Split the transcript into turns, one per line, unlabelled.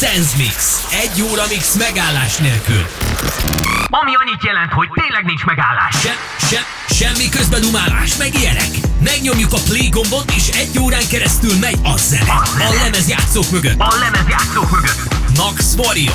Sense Mix. Egy óra mix megállás nélkül.
Ami annyit jelent, hogy tényleg nincs megállás.
Se, se, semmi közbedumálás, meg ilyenek. Megnyomjuk a play gombot, és egy órán keresztül megy a zene. A lemezjátszók mögött.
A lemezjátszók mögött.
Max Warrior.